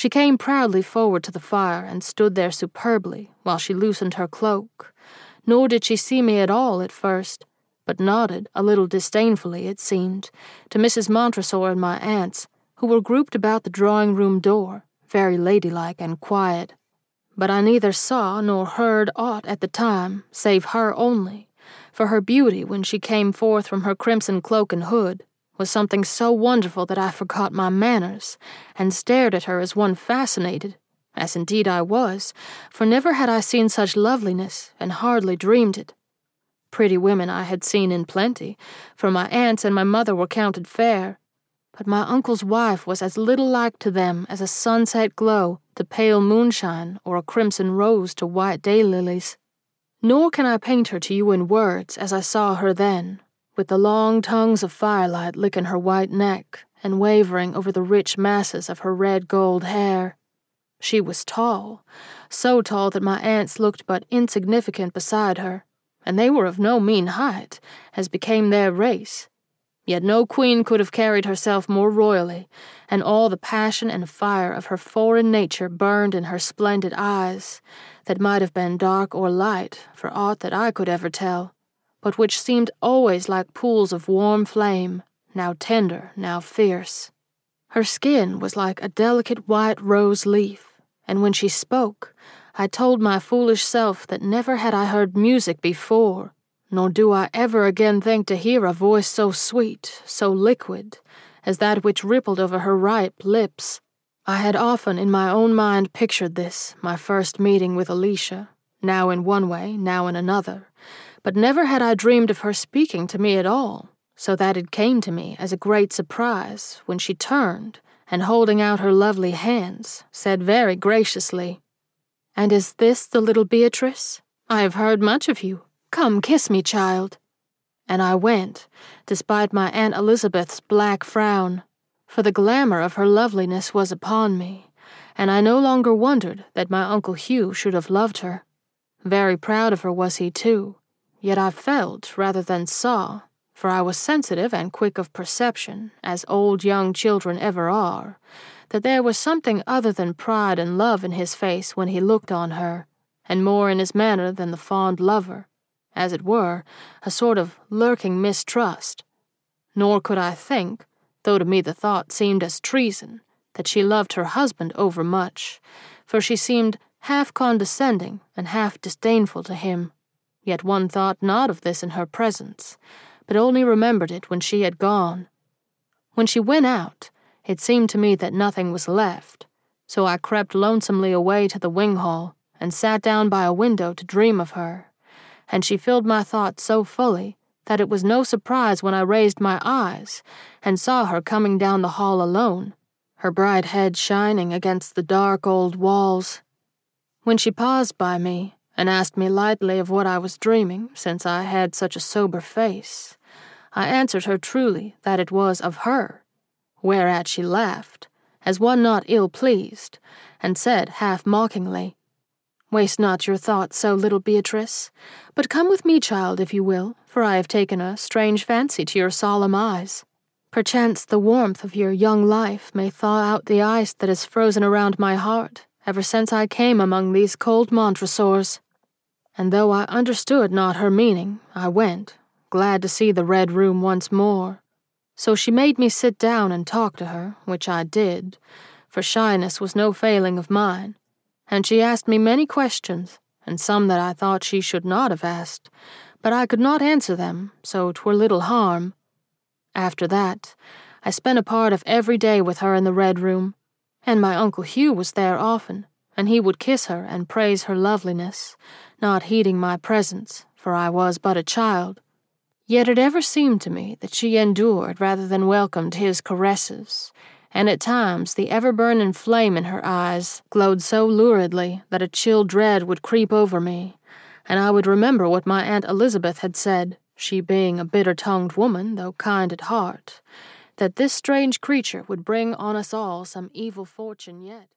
She came proudly forward to the fire and stood there superbly while she loosened her cloak. Nor did she see me at all at first, but nodded, a little disdainfully it seemed, to Mrs. Montresor and my aunts, who were grouped about the drawing room door, very ladylike and quiet. But I neither saw nor heard aught at the time, save her only, for her beauty when she came forth from her crimson cloak and hood was something so wonderful that I forgot my manners, and stared at her as one fascinated, as indeed I was, for never had I seen such loveliness, and hardly dreamed it. Pretty women I had seen in plenty, for my aunts and my mother were counted fair, but my uncle's wife was as little like to them as a sunset glow to pale moonshine or a crimson rose to white daylilies. Nor can I paint her to you in words as I saw her then, with the long tongues of firelight licking her white neck and wavering over the rich masses of her red gold hair. She was tall, so tall that my aunts looked but insignificant beside her, and they were of no mean height, as became their race. Yet no queen could have carried herself more royally, and all the passion and fire of her foreign nature burned in her splendid eyes, that might have been dark or light, for aught that I could ever tell but which seemed always like pools of warm flame, now tender, now fierce. Her skin was like a delicate white rose leaf, and when she spoke, I told my foolish self that never had I heard music before, nor do I ever again think to hear a voice so sweet, so liquid, as that which rippled over her ripe lips. I had often in my own mind pictured this, my first meeting with Alicia, now in one way, now in another, but never had I dreamed of her speaking to me at all, so that it came to me as a great surprise when she turned and, holding out her lovely hands, said very graciously, And is this the little Beatrice? I have heard much of you. Come, kiss me, child. And I went, despite my Aunt Elizabeth's black frown, for the glamour of her loveliness was upon me, and I no longer wondered that my Uncle Hugh should have loved her. Very proud of her was he, too, Yet I felt rather than saw, for I was sensitive and quick of perception, as old young children ever are, that there was something other than pride and love in his face when he looked on her, and more in his manner than the fond lover, as it were, a sort of lurking mistrust. Nor could I think, though to me the thought seemed as treason, that she loved her husband overmuch, for she seemed half condescending and half disdainful to him Yet one thought not of this in her presence, but only remembered it when she had gone. When she went out, it seemed to me that nothing was left, so I crept lonesomely away to the wing hall and sat down by a window to dream of her, and she filled my thoughts so fully that it was no surprise when I raised my eyes and saw her coming down the hall alone, her bright head shining against the dark old walls. When she paused by me, and asked me lightly of what I was dreaming, since I had such a sober face. I answered her truly that it was of her, whereat she laughed, as one not ill pleased, and said half mockingly, Waste not your thoughts so, little Beatrice, but come with me, child, if you will, for I have taken a strange fancy to your solemn eyes. Perchance the warmth of your young life may thaw out the ice that has frozen around my heart ever since I came among these cold Montresors and though I understood not her meaning, I went, glad to see the Red Room once more. So she made me sit down and talk to her, which I did, for shyness was no failing of mine, and she asked me many questions, and some that I thought she should not have asked, but I could not answer them, so twere little harm. After that, I spent a part of every day with her in the Red Room, and my Uncle Hugh was there often, and he would kiss her and praise her loveliness, not heeding my presence, for I was but a child. Yet it ever seemed to me that she endured rather than welcomed his caresses, and at times the ever burning flame in her eyes glowed so luridly that a chill dread would creep over me, and I would remember what my Aunt Elizabeth had said, she being a bitter tongued woman, though kind at heart, that this strange creature would bring on us all some evil fortune yet.